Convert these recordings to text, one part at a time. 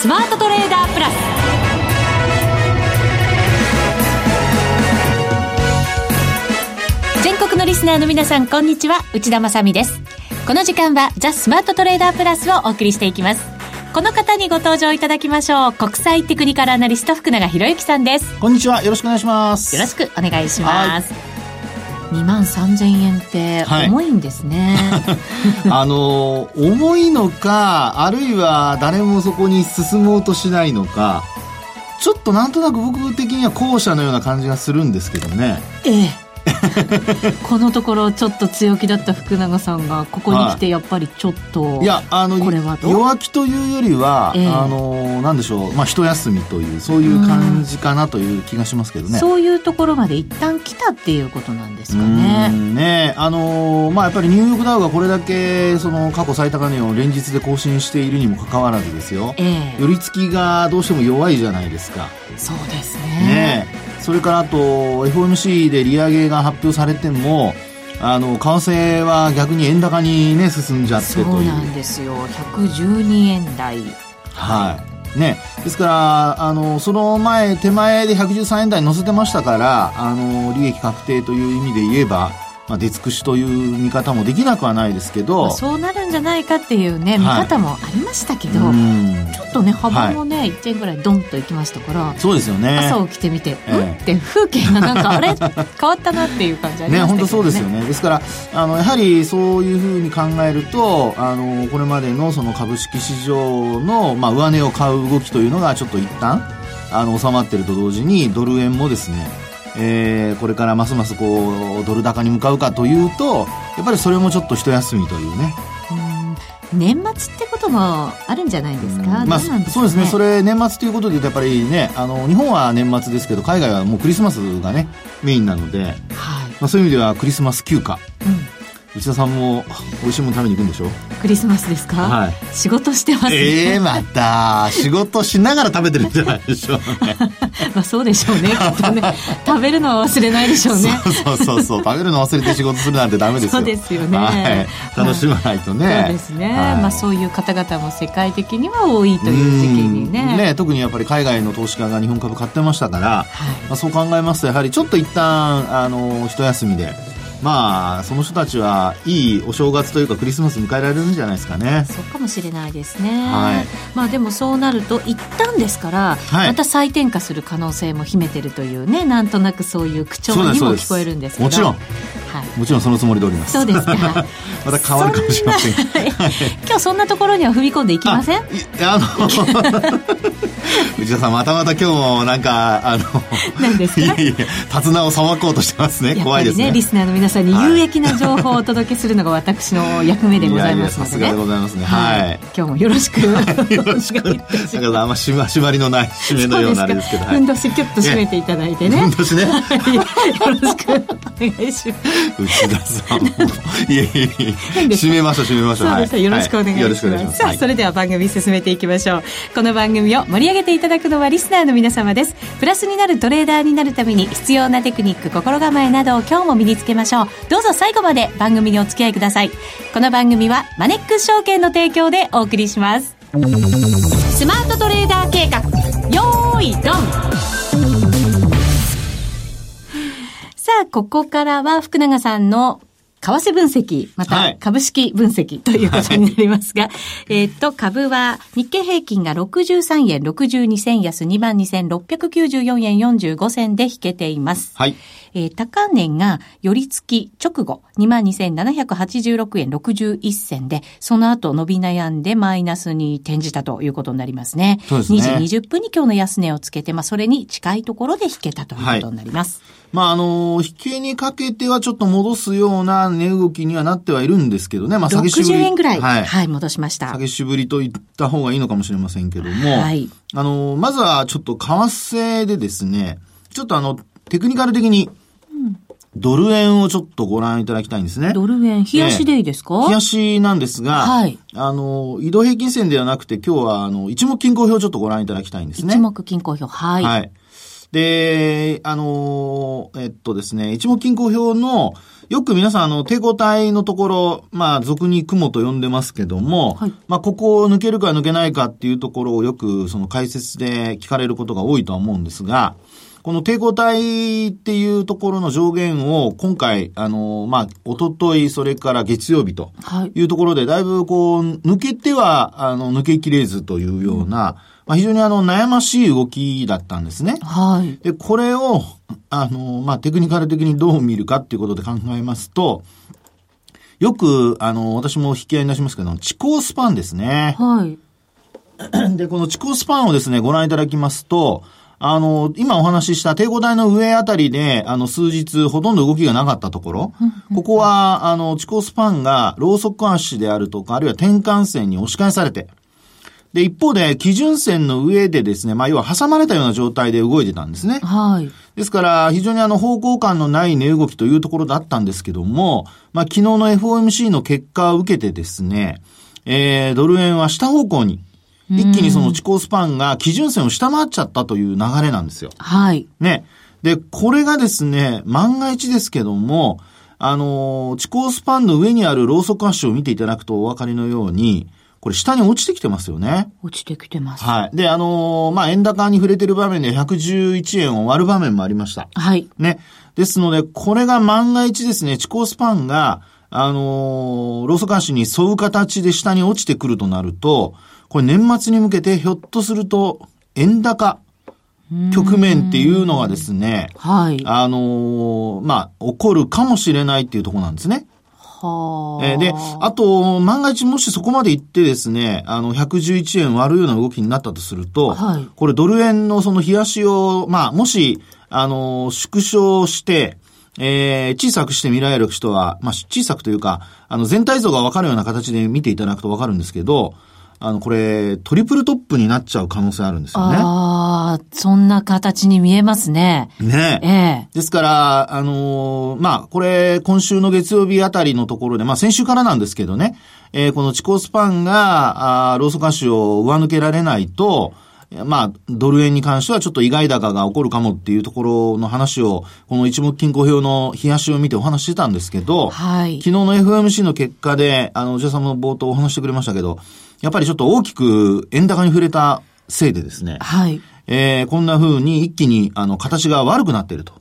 スマートトレーダープラス。全国のリスナーの皆さんこんにちは。内田まさです。この時間はザ・スマートトレーダープラスをお送りしていきます。この方にご登場いただきましょう。国際テクニカルアナリスト福永博之さんです。こんにちは。よろしくお願いします。よろしくお願いします2万3000円って重いんですね、はい、あの重いのかあるいは誰もそこに進もうとしないのかちょっとなんとなく僕的には後者のような感じがするんですけどね。ええこのところちょっと強気だった福永さんがここに来てやっぱりちょっと、はい、いやあのこれは弱気というよりは、えー、あのなんでしょう。まあ一休みというそういう感じかなという気がしますけどね、そういうところまで一旦来たっていうことなんですかね。ね。あのまあやっぱりニューヨークダウがこれだけその過去最高値を連日で更新しているにもかかわらずですよ、えー、寄り付きがどうしても弱いじゃないですか。そうですね。ねそれからあと FOMC で利上げが発表されてもあの為替は逆に円高にね進んじゃってという。そうなんですよ。112円台。はい。ね。ですからあのその前手前で113円台乗せてましたからあの利益確定という意味で言えばまあ、出尽くしという見方もできなくはないですけど、まあ、そうなるんじゃないかっていうね、見方もありましたけど、ちょっとね幅もね、はい、1点ぐらいドンといきましたからそうですよね。朝起きてみて、えー、うんって風景がなんかあれ？変わったなっていう感じありましたね。本当そうですよね。ですからあのやはりそういうふうに考えるとあのこれまでのその株式市場の、まあ、上値を買う動きというのがちょっと一旦あの収まっていると同時にドル円もですねえー、これからますますこうドル高に向かうかというとやっぱりそれもちょっと一休みというね。年末ってこともあるんじじゃないですか、まあ、そうですね。それ年末ということでやっぱりねあの日本は年末ですけど海外はもうクリスマスがねメインなので、はい。まあ、そういう意味ではクリスマス休暇、うん内田さんも美味しいもの食べに行くんでしょ？クリスマスですか、はい、仕事してます、ね、ええー、また仕事しながら食べてるんじゃないでしょうね。まあそうでしょうね。きっとね。食べるのは忘れないでしょうね。そうそうそう食べるの忘れて仕事するなんてダメですよ。そうですよね、はい、楽しまないとね、まあ、そうですね、はい、まあそういう方々も世界的には多いという時期にね。ね特にやっぱり海外の投資家が日本株買ってましたから、はい。まあ、そう考えますとやはりちょっと一旦あの一休みでまあその人たちはいいお正月というかクリスマス迎えられるんじゃないですかね。そうかもしれないですね、はい、まあでもそうなると一旦ですから、はい、また再転化する可能性も秘めてるというねなんとなくそういう口調にも聞こえるんですけど。もちろん。はい、もちろんそのつもりでおります。そうですか。また変わるかもしれません。今日そんなところには踏み込んでいきません？あの 内田さんまたまた今日もなんかあの何ですか？いやいや手綱をさばこうとしてますね。怖いですね。リスナーの皆さんに有益な情報をお届けするのが私の役目でございますので、ね、さすがでございますね。はい、今日もよろしく。よろしく。だからあんま締ま縛りのない締めのようなあれですけどふんどしキュッと締めていただいてね。ふんどしね、よろしくお願いします。内田さん。いやいやいや締めましょう締めましょう。そうです、はい、よろしくお願いします、はい、さあ、それでは番組進めていきましょう。この番組を盛り上げていただくのはリスナーの皆様です。プラスになるトレーダーになるために必要なテクニック心構えなどを今日も身につけましょうどうぞ最後まで番組にお付き合いください。この番組はマネックス証券の提供でお送りします。スマートトレーダー計画。よーいドン。さあ、ここからは福永さんの為替分析、また株式分析ということになりますが、はい、えっと、株は日経平均が63円62銭安22,694円45銭で引けています。はい。えー、高値が寄り付き直後22,786円61銭で、その後伸び悩んでマイナスに転じたということになりますね。そうですね。2時20分に今日の安値をつけて、まあ、それに近いところで引けたということになります。はいまあ、あの、引けにかけてはちょっと戻すような値動きにはなってはいるんですけどね。まあ、下げしぶり。60円ぐらい、はい、はい、戻しました。下げしぶりと言った方がいいのかもしれませんけども。はい。あの、まずはちょっと為替でですね、ちょっとあの、テクニカル的に、ドル円をちょっとご覧いただきたいんですね。ドル円、冷やしでいいですか、冷やしなんですが、はい。あの、移動平均線ではなくて、今日は、あの、一目均衡表をちょっとご覧いただきたいんですね。一目均衡表、はい。はい。で、あのー、えっとですね、一目均衡表の、よく皆さん、あの、抵抗体のところ、まあ、俗に雲と呼んでますけども、はい、まあ、ここを抜けるか抜けないかっていうところをよく、その解説で聞かれることが多いとは思うんですが、この抵抗体っていうところの上限を今回、あの、まあ、おととい、それから月曜日とい。うところで、だいぶこう、抜けては、あの、抜けきれずというような、うんまあ、非常にあの、悩ましい動きだったんですね。はい。で、これを、あの、まあ、テクニカル的にどう見るかっていうことで考えますと、よく、あの、私も引き合いに出しますけど、地高スパンですね。はい。で、この地高スパンをですね、ご覧いただきますと、あの、今お話しした抵抗体の上あたりで、あの、数日ほとんど動きがなかったところ、ここは、あの、地高スパンが、ローソク足であるとか、あるいは転換線に押し返されて、で、一方で、基準線の上でですね、まあ、要は挟まれたような状態で動いてたんですね。はい。ですから、非常にあの、方向感のない値動きというところだったんですけども、まあ、昨日の FOMC の結果を受けてですね、えー、ドル円は下方向に、一気にその地高スパンが基準線を下回っちゃったという流れなんですよ。はい。ね。で、これがですね、万が一ですけども、あの、地高スパンの上にあるローソク足を見ていただくとお分かりのように、これ下に落ちてきてますよね。落ちてきてます。はい。で、あのー、まあ、円高に触れてる場面で111円を割る場面もありました。はい。ね。ですので、これが万が一ですね、地高スパンが、あのー、ローソク足に沿う形で下に落ちてくるとなると、これ年末に向けてひょっとすると、円高局面っていうのがですね、はい。あのー、まあ、起こるかもしれないっていうところなんですね。はあ。えー、で、あと、万が一もしそこまで行ってですね、あの、111円割るような動きになったとすると、はい、これドル円のその冷やしを、まあ、もし、あの、縮小して、えー、小さくして見られる人は、まあ、小さくというか、あの、全体像がわかるような形で見ていただくとわかるんですけど、あの、これ、トリプルトップになっちゃう可能性あるんですよね。ああ、そんな形に見えますね。ねえ。えですから、あのー、まあ、これ、今週の月曜日あたりのところで、まあ、先週からなんですけどね、えー、この地高スパンが、あローソク足を上抜けられないと、まあ、ドル円に関してはちょっと意外高が起こるかもっていうところの話を、この一目均衡表の冷やしを見てお話してたんですけど、はい。昨日の FMC の結果で、あの、おじさんも冒頭お話してくれましたけど、やっぱりちょっと大きく円高に触れたせいでですね、はい。えー、こんな風に一気に、あの、形が悪くなっていると。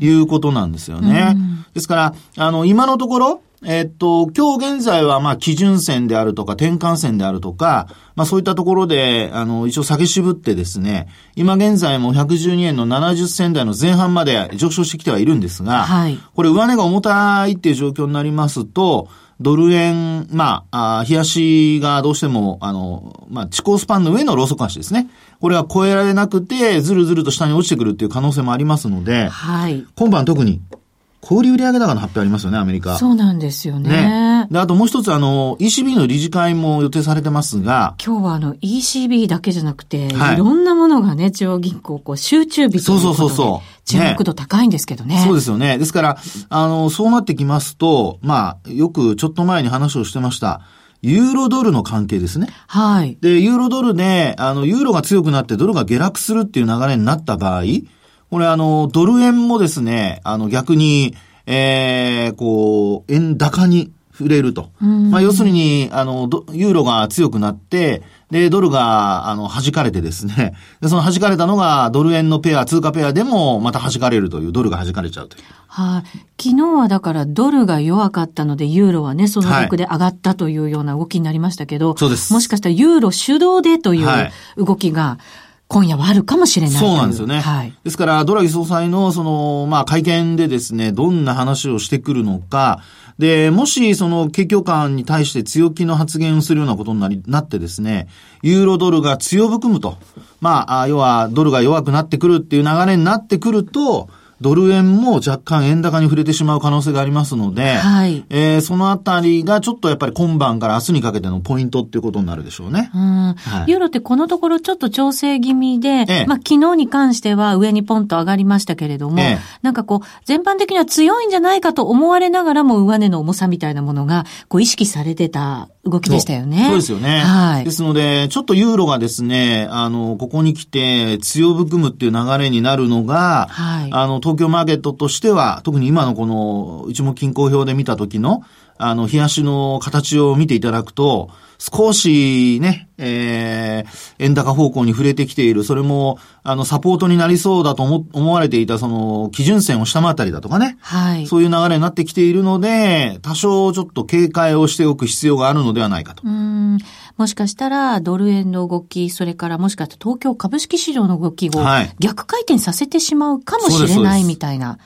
いうことなんですよね。ですから、あの、今のところ、えっと、今日現在は、まあ、基準線であるとか、転換線であるとか、まあ、そういったところで、あの、一応下げ渋ってですね、今現在も112円の70銭台の前半まで上昇してきてはいるんですが、はい。これ上値が重たいっていう状況になりますと、ドル円、まあ、あ冷やしがどうしても、あの、まあ、地高スパンの上のローソク足ですね。これは超えられなくて、ずるずると下に落ちてくるっていう可能性もありますので、はい。今晩特に小売売上高の発表ありますよね、アメリカ。そうなんですよね。ね。で、あともう一つ、あの、ECB の理事会も予定されてますが。今日はあの、ECB だけじゃなくて、はい、いろんなものがね、中央銀行、こう、集中日ということで。そうそうそうそう。注目度高いんですけどね。そうですよね。ですから、あの、そうなってきますと、まあ、よくちょっと前に話をしてました。ユーロドルの関係ですね。はい。で、ユーロドルで、あの、ユーロが強くなってドルが下落するっていう流れになった場合、これあの、ドル円もですね、あの、逆に、えー、こう、円高に触れると。まあ、要するに、あの、ユーロが強くなって、で、ドルが、あの、弾かれてですね。で、その弾かれたのが、ドル円のペア、通貨ペアでも、また弾かれるという、ドルが弾かれちゃうという。はい、昨日はだからドルが弱かったので、ユーロはね、その額で上がったというような動きになりましたけど、はい、そうです。もしかしたらユーロ主導でという動きが、はい今夜はあるかもしれないそうなんですよね。はい。ですから、ドラギ総裁の、その、まあ、会見でですね、どんな話をしてくるのか、で、もし、その、景況感に対して強気の発言をするようなことになり、なってですね、ユーロドルが強含むと。まあ、要は、ドルが弱くなってくるっていう流れになってくると、ドル円も若干円高に触れてしまう可能性がありますので、はい。えー、そのあたりがちょっとやっぱり今晩から明日にかけてのポイントっていうことになるでしょうね。うん。はい、ユーロってこのところちょっと調整気味で、ええ、まあ昨日に関しては上にポンと上がりましたけれども、え、なんかこう、全般的には強いんじゃないかと思われながらも上値の重さみたいなものが、こう意識されてた動きでしたよね。そうですよね。はい。ですので、ちょっとユーロがですね、あの、ここに来て強含むっていう流れになるのが、はい。あの、東京マーケットとしては、特に今のこの、うちも均衡表で見た時の、あの、冷やしの形を見ていただくと、少しね、えー、円高方向に触れてきている。それも、あの、サポートになりそうだと思思われていた、その、基準線を下回ったりだとかね。はい。そういう流れになってきているので、多少ちょっと警戒をしておく必要があるのではないかと。うん。もしかしたら、ドル円の動き、それからもしかしたら東京株式市場の動きを逆回転させてしまうかもしれないみたいな。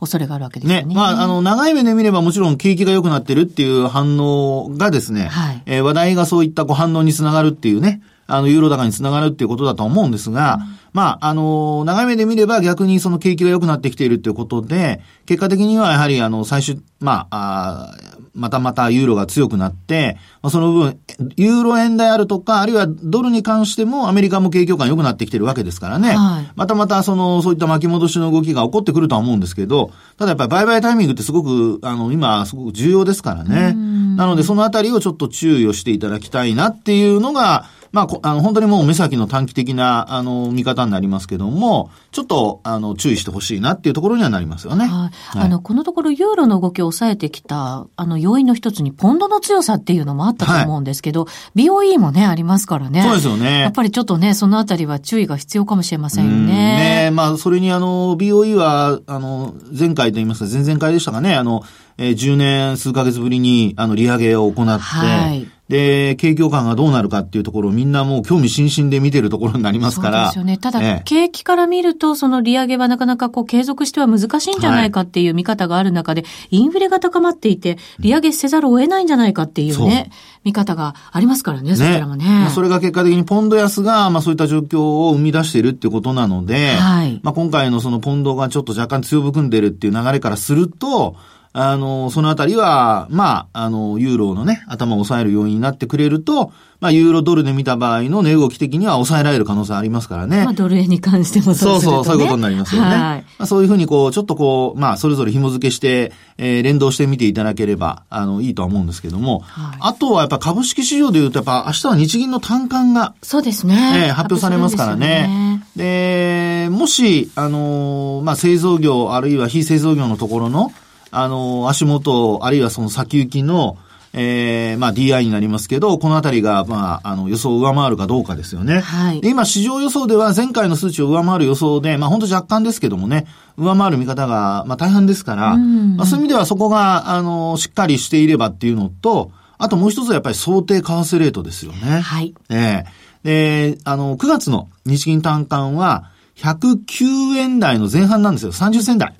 恐れがあるわけですね。ね。まあ、あの、長い目で見ればもちろん景気が良くなってるっていう反応がですね、はい、えー、話題がそういったこう反応につながるっていうね、あの、ユーロ高につながるっていうことだと思うんですが、うん、まあ、あの、長い目で見れば逆にその景気が良くなってきているっていうことで、結果的にはやはりあの、最終、まあ、あまたまたユーロが強くなって、その分、ユーロ円であるとか、あるいはドルに関してもアメリカも景況感良くなってきてるわけですからね。はい、またまたその、そういった巻き戻しの動きが起こってくるとは思うんですけど、ただやっぱり売買タイミングってすごく、あの、今すごく重要ですからね。なのでそのあたりをちょっと注意をしていただきたいなっていうのが、まあ、あの、本当にもう目先の短期的な、あの、見方になりますけども、ちょっと、あの、注意してほしいなっていうところにはなりますよね。はい。あの、このところ、ユーロの動きを抑えてきた、あの、要因の一つに、ポンドの強さっていうのもあったと思うんですけど、はい、BOE もね、ありますからね。そうですよね。やっぱりちょっとね、そのあたりは注意が必要かもしれませんよね。ねまあ、それにあの、BOE は、あの、前回と言いますか、前々回でしたかね、あの、えー、10年数ヶ月ぶりに、あの、利上げを行って、はい、で、景況感がどうなるかっていうところをみんなもう興味津々で見てるところになりますから。そうですよね。ただ、ええ、景気から見ると、その利上げはなかなかこう継続しては難しいんじゃないかっていう見方がある中で、はい、インフレが高まっていて、利上げせざるを得ないんじゃないかっていうね、う見方がありますからね、そちらもね。まあ、それが結果的にポンド安が、まあそういった状況を生み出しているっていうことなので、はい、まあ今回のそのポンドがちょっと若干強含んでるっていう流れからすると、あの、そのあたりは、まあ、あの、ユーロのね、頭を抑える要因になってくれると、まあ、ユーロドルで見た場合の値動き的には抑えられる可能性ありますからね。まあ、ドル円に関してもそうそうそう、そういうことになりますよね。はい。まあ、そういうふうにこう、ちょっとこう、まあ、それぞれ紐付けして、えー、連動してみていただければ、あの、いいとは思うんですけども、はい、あとはやっぱ株式市場で言うと、やっぱ明日は日銀の単管が、そうですね。えー、発表されますからね。で、ね、もし、あの、まあ、製造業、あるいは非製造業のところの、あの、足元、あるいはその先行きの、えー、まあ DI になりますけど、このあたりが、まあ、あの予想を上回るかどうかですよね。はい。で、今市場予想では前回の数値を上回る予想で、まあ本当若干ですけどもね、上回る見方が、まあ大半ですから、まあそういう意味ではそこが、あの、しっかりしていればっていうのと、あともう一つはやっぱり想定為替レートですよね。はい。ええー、で、あの、9月の日銀単価は、109円台の前半なんですよ。30銭台。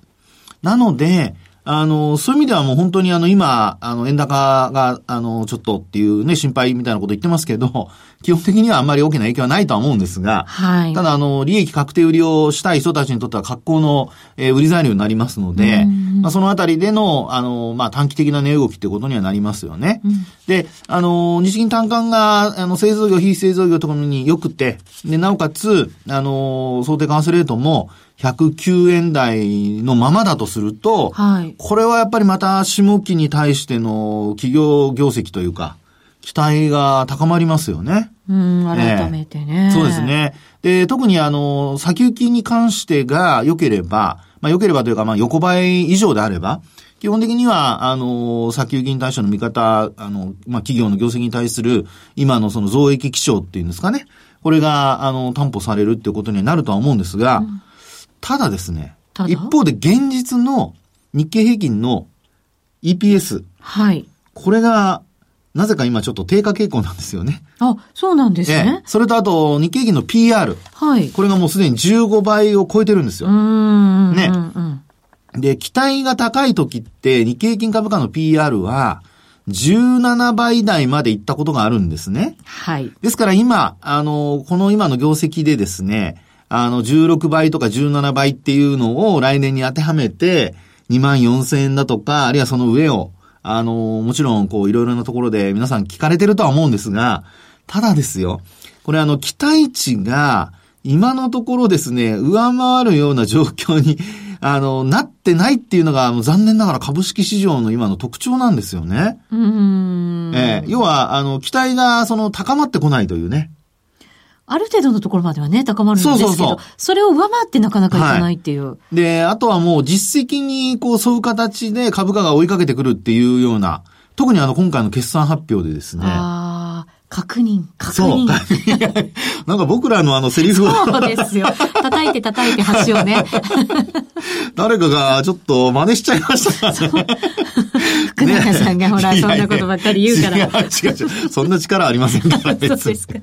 なので、あの、そういう意味ではもう本当にあの、今、あの、円高が、あの、ちょっとっていうね、心配みたいなこと言ってますけど、基本的にはあんまり大きな影響はないとは思うんですが、はい。ただ、あの、利益確定売りをしたい人たちにとっては格好の、えー、売り材料になりますので、まあ、そのあたりでの、あの、まあ、短期的な値動きってことにはなりますよね。うん、で、あの、日銀単価が、あの、製造業、非製造業ともに良くて、で、なおかつ、あの、想定為替レートも、109円台のままだとすると、はい、これはやっぱりまた下期に対しての企業業績というか、期待が高まりますよね。うん、改めてね、えー、そうですね。で、特にあの、先行きに関してが良ければ、まあ良ければというか、まあ横ばい以上であれば、基本的には、あの、先行きに対しての見方、あの、まあ企業の業績に対する、今のその増益基調っていうんですかね。これが、あの、担保されるっていうことになるとは思うんですが、うんただですね、一方で現実の日経平均の EPS。はい。これが、なぜか今ちょっと低下傾向なんですよね。あ、そうなんですね。それとあと、日経平均の PR。はい。これがもうすでに15倍を超えてるんですよ。うん。ね。で、期待が高い時って、日経平均株価の PR は、17倍台まで行ったことがあるんですね。はい。ですから今、あの、この今の業績でですね、あの、16倍とか17倍っていうのを来年に当てはめて、2万4千円だとか、あるいはその上を、あの、もちろん、こう、いろいろなところで皆さん聞かれてるとは思うんですが、ただですよ、これあの、期待値が、今のところですね、上回るような状況に あの、なってないっていうのが、残念ながら株式市場の今の特徴なんですよね。うん。ええ要は、あの、期待が、その、高まってこないというね。ある程度のところまではね、高まるんですけど、そうそうそうそれを上回ってなかなかいかないっていう。はい、で、あとはもう実績にこう沿う形で株価が追いかけてくるっていうような、特にあの今回の決算発表でですね。確認、確認。そう。なんか僕らのあのセリフを。そうですよ。叩いて叩いて橋をね。誰かがちょっと真似しちゃいましたね。福永さんがほら、そんなことばっかり言うから。違う違う違う。そんな力ありませんから、別に。そうですか。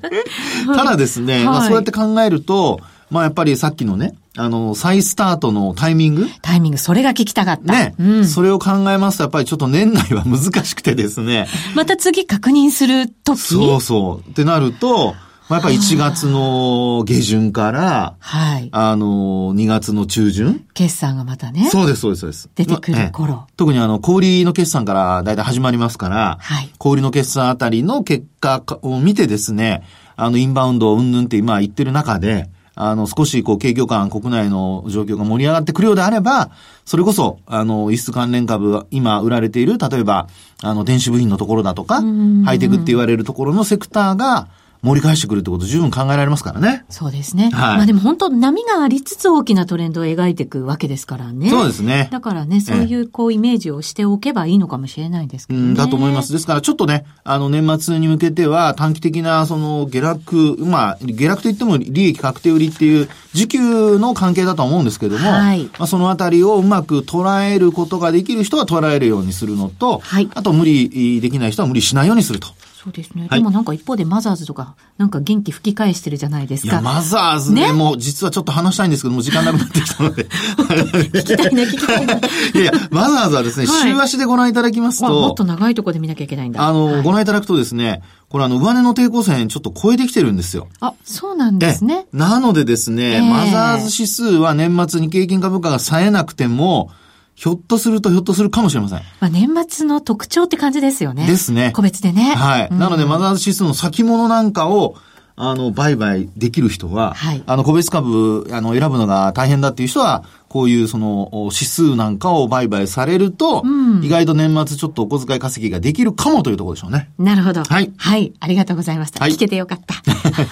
ただですね、まあそうやって考えると、まあやっぱりさっきのね、あの、再スタートのタイミング？タイミング、それが聞きたかった。ね。うん、それを考えますと、やっぱりちょっと年内は難しくてですね。また次確認するときそうそう。ってなると、まあ、やっぱ1月の下旬から、はい。あの、2月の中旬？決算がまたね。そうです、そうです、そうです。出てくる頃。ま特にあの、小売の決算からだいたい始まりますから、はい。小売の決算あたりの結果を見てですね、あの、インバウンドうんぬんって今言ってる中で、あの、少しこう、景況感、国内の状況が盛り上がってくるようであれば、それこそ、あの、輸出関連株、今売られている、例えば、あの、電子部品のところだとか、ハイテクって言われるところのセクターが、盛り返してくるってこと十分考えられますからね。そうですね。はい。まあでも本当波がありつつ大きなトレンドを描いていくわけですからね。そうですね。だからね、そういうこうイメージをしておけばいいのかもしれないですけどね。うん、だと思います。ですからちょっとね、あの年末に向けては短期的なその下落、まあ下落といっても利益確定売りっていう時給の関係だと思うんですけども、はい。まあそのあたりをうまく捉えることができる人は捉えるようにするのと、はい。あと無理できない人は無理しないようにすると。そうですね。はい、でもなんか一方でマザーズとか、なんか元気吹き返してるじゃないですか。いや、マザーズね、ねもう実はちょっと話したいんですけども、時間なくなってきたので。聞きたいな、聞きたいな。いやいや、マザーズはですね、はい、週足でご覧いただきますと。もっと長いところで見なきゃいけないんだ。あの、はい、ご覧いただくとですね、これあの、上値の抵抗線ちょっと超えてきてるんですよ。あ、そうなんですね。なのでですね、えー、マザーズ指数は年末に経験株価が冴えなくても、ひょっとするとひょっとするかもしれません。まあ、年末の特徴って感じですよね。ですね。個別でね。はい。うん、なので、マザーズ指数の先物なんかを、あの、売買できる人は、はい、あの、個別株、あの、選ぶのが大変だっていう人は、こういうその、指数なんかを売買されると、うん、意外と年末ちょっとお小遣い稼ぎができるかもというところでしょうね。なるほど。はい。はい。ありがとうございました。はい、聞けてよかった。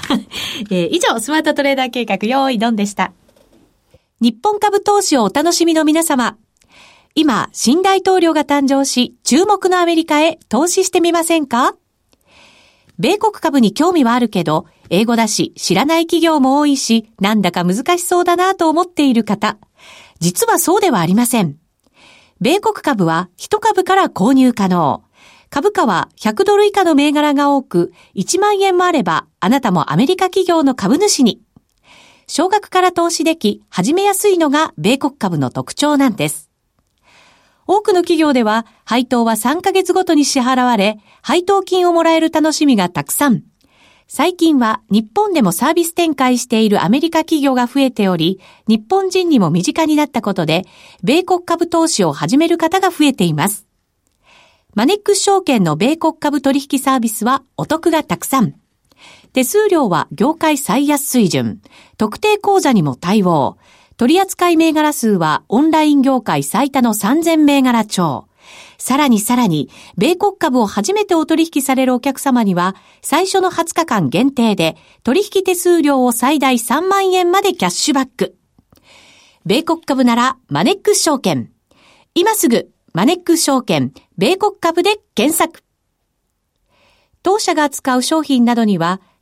えー、以上、スマートトレーダー計画、用意ドンでした。日本株投資をお楽しみの皆様。今、新大統領が誕生し、注目のアメリカへ投資してみませんか？米国株に興味はあるけど、英語だし、知らない企業も多いし、なんだか難しそうだなと思っている方。実はそうではありません。米国株は1株から購入可能。株価は100ドル以下の銘柄が多く、1万円もあれば、あなたもアメリカ企業の株主に。少額から投資でき、始めやすいのが米国株の特徴なんです。多くの企業では配当は3ヶ月ごとに支払われ、配当金をもらえる楽しみがたくさん。最近は日本でもサービス展開しているアメリカ企業が増えており、日本人にも身近になったことで、米国株投資を始める方が増えています。マネックス証券の米国株取引サービスはお得がたくさん。手数料は業界最安水準。特定口座にも対応。取扱銘柄数はオンライン業界最多の3000銘柄超。さらにさらに、米国株を初めてお取引されるお客様には、最初の20日間限定で、取引手数料を最大3万円までキャッシュバック。米国株なら、マネックス証券。今すぐ、マネックス証券、米国株で検索。当社が扱う商品などには、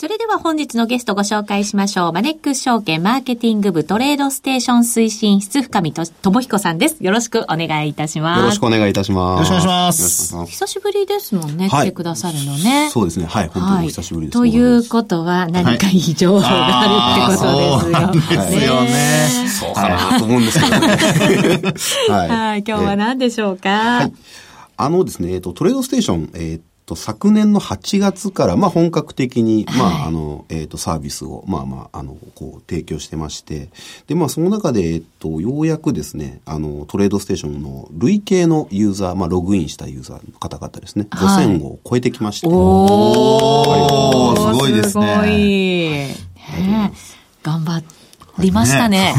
それでは本本日のゲストご紹介しましょう。マネックス証券マーケティング部トレードステーション推進室深見と智彦さんです。よろしくお願いいたします。よろしくお願いいたします。よろしくお願いします。久しぶりですもんね、来てくださるのね。そうですね。はい。本当にお久しぶりです。ということは何かいい情報があるってことですよ。ですよね。そうかなと思うんですけどね。はい。今日は何でしょうか、はい、あのですね、えっと、トレードステーション、えっと、昨年の8月から、まあ、本格的に、まあ、あの、えっ、と、サービスを、まあまあ、あの、こう、提供してまして、で、まあ、その中で、えっと、ようやくですね、あの、トレードステーションの累計のユーザー、まあ、ログインしたユーザーの方々ですね、はい、5000を超えてきまして。おー、すごいですね。すごい。りましたね。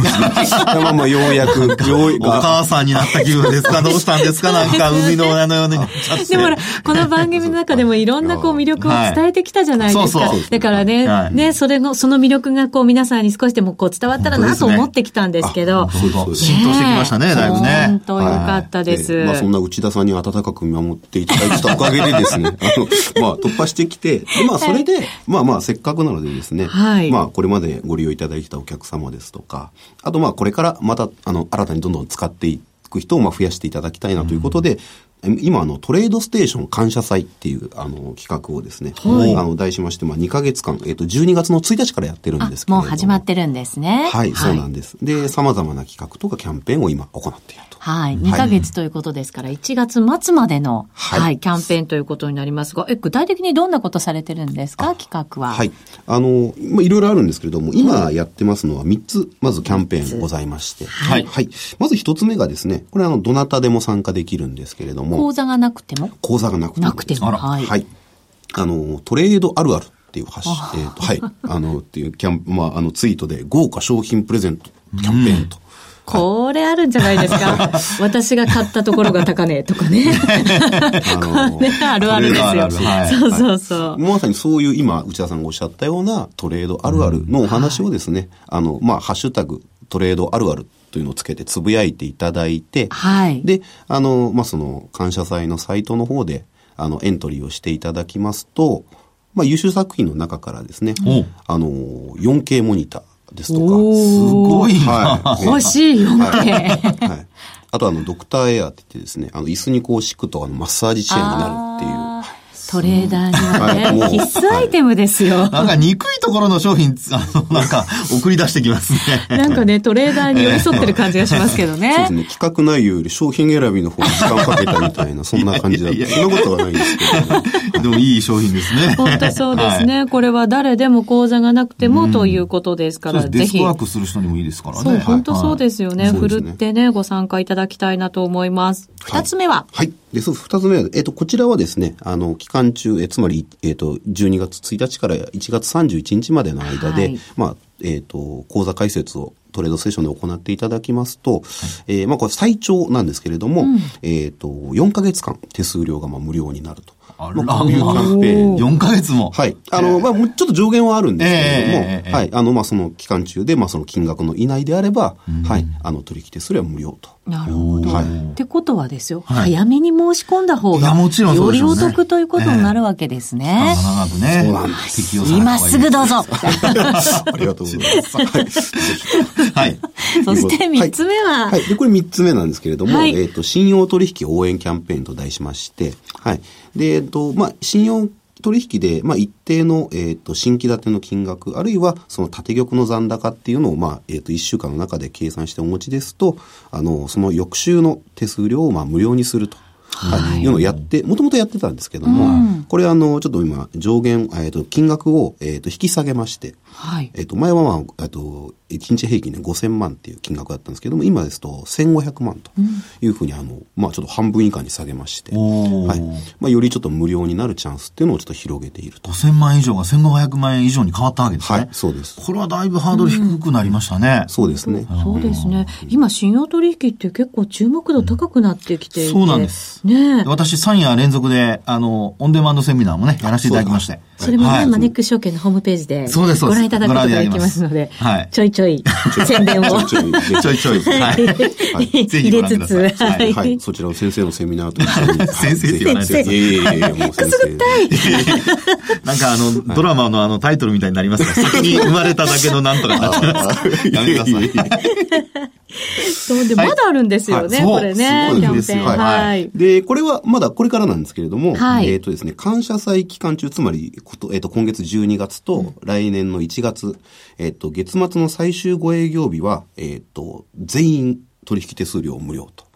まあまあ、ようやく、ようお母さんになった気分ですか？どうしたんですか？なんか、海の親のように。でもこの番組の中でもいろんなこう魅力を伝えてきたじゃないですか。はい、そうそうだからね、はい、ね、それの、その魅力がこう皆さんに少しでもこう伝わったらなと思ってきたんですけど。浸透してきましたね、だいぶね。本当よかったです。まあそんな内田さんに温かく見守っていただいたおかげでですね、あの、まあ突破してきて、まあそれで、まあまあせっかくなのでですね、はい、まあこれまでご利用いただいたお客様ですとか、あとまあこれからまたあの新たにどんどん使っていく人をまあ増やしていただきたいなということで、うん、今あのトレードステーション感謝祭っていうあの企画をですね、はい、あの題しましてまあ2か月間えっ、ー、と12月の1日からやってるんですけどもう始まってるんですね。はい、はい、そうなんです。で様々な企画とかキャンペーンを今行っていると。はい。2ヶ月ということですから、1月末までの、はい、はい、キャンペーンということになりますが、え、具体的にどんなことされてるんですか、企画は。はい。あの、まあ、いろいろあるんですけれども、今やってますのは3つ、まずキャンペーンございまして。はい。はい。まず1つ目がですね、これあの、どなたでも参加できるんですけれども。講座がなくても？講座がなくても。なくても。はい。はい。あの、トレードあるあるっていう発信、えっ、ー、と、はい。あの、っていうキャン、まあ、あの、ツイートで豪華商品プレゼントキャンペーンと。これあるんじゃないですか 私が買ったところが高値とかね。これあるあるですよ。そうそうそう。まさにそういう今、内田さんがおっしゃったようなトレードあるあるのお話をですね、あの、まあ、ハッシュタグトレードあるあるというのをつけてつぶやいていただいて、はい。で、あの、まあ、その、感謝祭のサイトの方で、あの、エントリーをしていただきますと、まあ、優秀作品の中からですね、あの、4K モニター、ですとか。すごいはい。欲しい 4K。はい。あとあの、ドクターエアって言ってですね、あの、椅子にこう敷くとあの、マッサージチェーンになるっていう。トレーダーにはね、必須アイテムですよ。なんか憎いところの商品、あの、なんか送り出してきますね。なんかね、トレーダーに寄り添ってる感じがしますけどね。そうですね。企画内容より商品選びの方に時間かけたみたいな、そんな感じだった。そんなことはないんですけど、ね、でもいい商品ですね。本当そうですね。はい、これは誰でも講座がなくてもということですから、ぜひ。デスクワークする人にもいいですからね。そう、本当そうですよね。ふるってね、ご参加いただきたいなと思います。二つ目は？はい。で、そう、二つ目は、えっ、と、こちらはですね、あの、期間中、えつまり、えっ、と、12月1日から1月31日までの間で、はい、まあ、えっ、と、講座解説をトレードセッションで行っていただきますと、はい、えー、まあ、これ最長なんですけれども、うん、えっ、と、4ヶ月間手数料がまあ無料になると。あら、こういうキャンペーン。4ヶ月も。はい。あの、まあ、ちょっと上限はあるんですけれども、えー、はい。あの、まあ、その期間中で、まあ、その金額の以内であれば、はい。あの、取引手数料は無料と。なるほど。はい。ってことはですよ、はい、早めに申し込んだ方が、もちろんよりお得ということになるわけですね。長くね。そうなんです。今すぐどうぞ。ありがとうございます。はい。そして三つ目は、はい、で、これ三つ目なんですけれども、はい、えっ、と、信用取引応援キャンペーンと題しまして、はい。で、えっ、と、まあ、信用取引で、まあ、一定の、えっ、ー、と、新規建ての金額、あるいは、その縦玉の残高っていうのを、まあ、えっ、ー、と、一週間の中で計算してお持ちですと、あの、その翌週の手数料を、まあ、無料にすると。はい、いうのをやって、もともとやってたんですけども、うん、これあの、ちょっと今、上限、えっ、ー、と、金額を、えっ、と、引き下げまして、はい。えっ、と、前はまあ、えっと、1日平均で5000万っていう金額だったんですけども、今ですと1500万というふうに、あの、まあちょっと半分以下に下げまして、はい。まあよりちょっと無料になるチャンスっていうのをちょっと広げていると。5000万以上が1500万円以上に変わったわけですね。はい、そうです。これはだいぶハードル低くなりましたね。うん、そうですね。そうですね。今、信用取引って結構注目度高くなってきていて、そうなんです。ね私3夜連続で、あの、オンデマンドセミナーもね、やらせていただきまして。それもね、はい、マネックス証券のホームページでご覧いただくことができますので、はい、ちょいちょい 宣伝を。ちょいちょい。はい。入れつつ、はい。そちらの先生のセミナーと一緒に。先生って言わないですよ。いやいやもう先生。なんかあの、ドラマのあのタイトルみたいになりますから、先に生まれただけのなんとかなっちゃいます。やめてください。そうで、まだあるんですよね、これね。キャンペーン。はい。で、これはまだこれからなんですけれども、えっとですね、感謝祭期間中、つまり、えっと、今月12月と来年の1月、えっと、月末の最終ご営業日は、えっと、全員取引手数料無料と。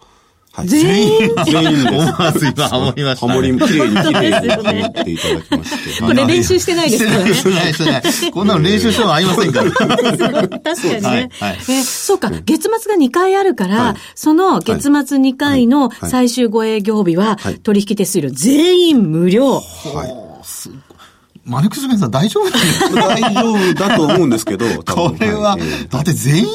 はい、全員全員です。思わず今ハモりました、ね。ハモり、綺麗に綺麗にハモっていただきまして。これ練習してないですよね。してない、してない。こんなの練習しても合いませんから。確かにね。はいはい、えそうか、月末が2回あるから、はい、その月末2回の最終ご営業日は、取引手数料全員無料。はいマネックスベンさん大丈夫 大丈夫だと思うんですけど、これは、だって全員でし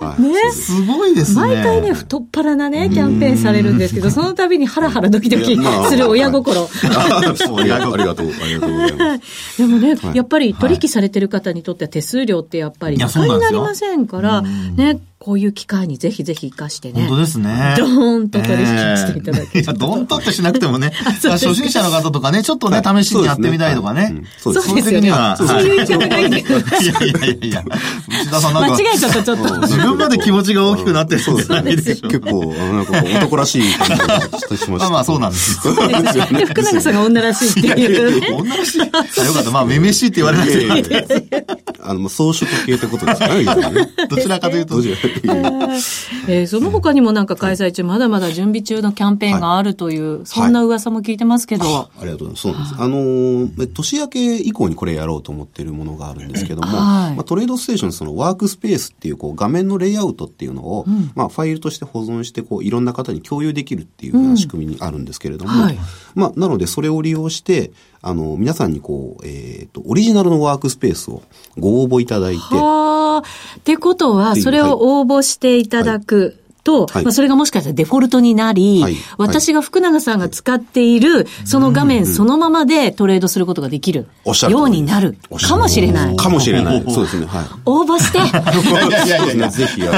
ょ、はい、ね。すごいですね。毎回ね、太っ腹なね、キャンペーンされるんですけど、その度にハラハラドキドキする親心。ありがとう、ありがとうございます。でもね、やっぱり取引されてる方にとっては手数料ってやっぱり、馬鹿になりませんから、ね、こういう機会にぜひぜひ活かしてね。本当ですね。ドーンと取引していただき、えー、いや、ドーンとってしなくてもね、初心者の方とかね、ちょっとね、試しにやってみたいとかね。そうですね。そういうには。そういう一応がいい。いやいやいやいや。内田さんなんか。間違えちゃった、ちょっと。自分まで気持ちが大きくなってるんじゃないでしょ。結構、なんか男らしい感じがしました。まあまあ、そうなんですよ。で、福永さんが女らしいっていう。女らしいよかった。まあ、めめしいって言われなくて。あの、装飾系ってことですかね。どちらかというと。えー、その他にもなんか開催中、まだまだ準備中のキャンペーンがあるという、はい、そんな噂も聞いてますけど、はい、ありがとうございます。そうです。あのー、年明け以降にこれやろうと思ってるものがあるんですけども、はい、まあ、トレードステーションそのワークスペースっていうこう画面のレイアウトっていうのを、うん、まあ、ファイルとして保存してこういろんな方に共有できるっていうような仕組みにあるんですけれども、うんはい、まあ、なのでそれを利用して、あの、皆さんにこう、えっ、ー、と、オリジナルのワークスペースをご応募いただいて。はあ。ってことは、それを応応募していただく。と、はい、まあ、それがもしかしたらデフォルトになり、はい、私が福永さんが使っている、その画面そのままでトレードすることができるようになるかもしれない。かもしれない。そうですね。はい。応募して。いやいやいや、ぜひ、応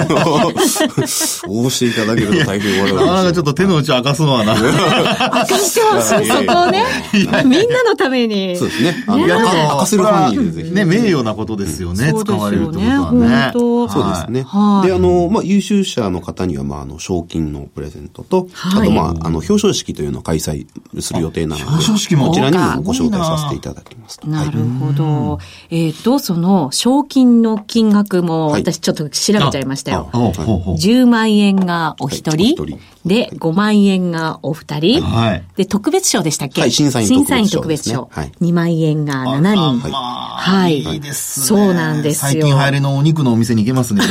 募していただけると大変我々。なかなかちょっと手の内明かすのはな。明かしてほしい、そこをね。みんなのために。そうですね。明かせる範囲でぜひ。ね、名誉なことですよね。使われるってことはね。そうですね。で、あの、まあ、優秀者の方には、まあ、あの、賞金のプレゼントと、はい、あと、まあ、あの、表彰式というのを開催する予定なので、表彰式もこちらにもご招待させていただきますなるほど。えっ、と、その、賞金の金額も、私ちょっと調べちゃいましたよ。はい、10万円がお一人。はいで、5万円がお二人。はい。で、特別賞でしたっけ？はい、審査員特別賞、ね。審査員特別賞。はい。2万円が7人。はい。いいですね。そうなんですよ。最近流行りのお肉のお店に行けますね。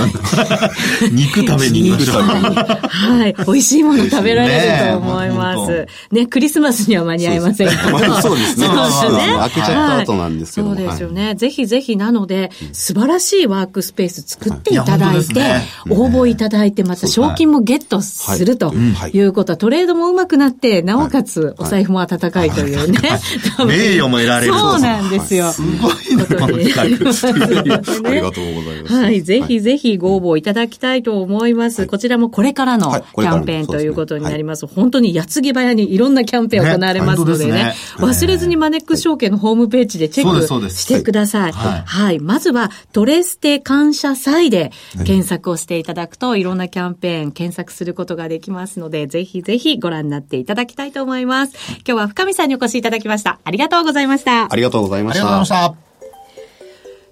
肉食べに行く食べに。はい。美味しいもの食べられると思います。ね、クリスマスには間に合いませんけど。そうですね。そうですね。開けちゃった後なんですけどそうですよね。ぜひぜひなので、素晴らしいワークスペース作っていただいて、応募いただいて、また賞金もゲットすると。いうことは、トレードも上手くなって、なおかつお財布も温かいというね。名誉も得られる。そうなんですよ。すごいな、この企画。ありがとうございます。はい。ぜひぜひご応募いただきたいと思います。こちらもこれからのキャンペーンということになります。本当に矢継ぎ早にいろんなキャンペーン行われますのでね。忘れずにマネックス証券のホームページでチェックしてください。はい。まずは、トレステ感謝祭で検索をしていただくと、いろんなキャンペーン検索することができますので、ぜひぜひご覧になっていただきたいと思います。今日は深見さんにお越しいただきました。ありがとうございました。ありがとうございました。ありがとうございました。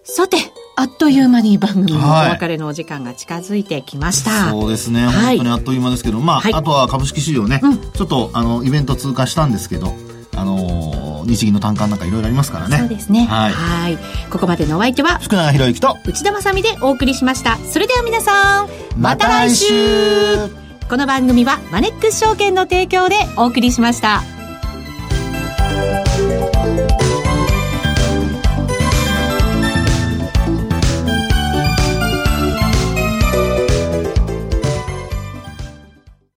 さて、あっという間に番組のお別れのお時間が近づいてきました。はい、そうですね、本当にあっという間ですけど、まあ、はい、あとは株式市場ね、うん、ちょっとあのイベント通過したんですけど、あのー、日銀の単価なんかいろいろありますからね。そうですね。はい。はいここまでのお相手は、福永博之と内田まさでお送りしました。それでは皆さん、また来週この番組はマネックス証券の提供でお送りしました。